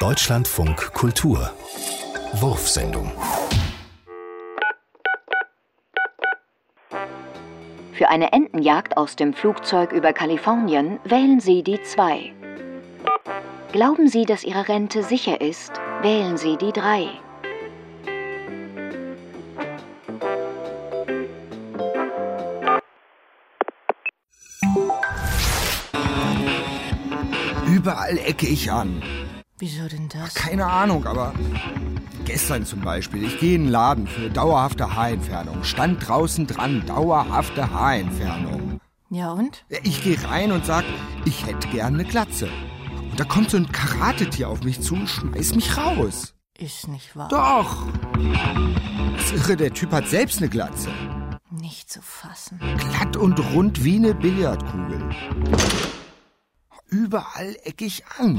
Deutschlandfunk Kultur Wurfsendung Für eine Entenjagd aus dem Flugzeug über Kalifornien wählen Sie die 2. Glauben Sie, dass Ihre Rente sicher ist, wählen Sie die 3. Überall ecke ich an. Wieso denn das? Keine Ahnung, aber gestern zum Beispiel. Ich gehe in einen Laden für dauerhafte Haarentfernung. Stand draußen dran, dauerhafte Haarentfernung. Ja und? Ich gehe rein und sag, ich hätte gern eine Glatze. Und da kommt so ein Karatetier auf mich zu und schmeißt mich raus. Ist nicht wahr. Doch. Das irre, der Typ hat selbst eine Glatze. Nicht zu fassen. Glatt und rund wie eine Billardkugel. Überall eck ich an.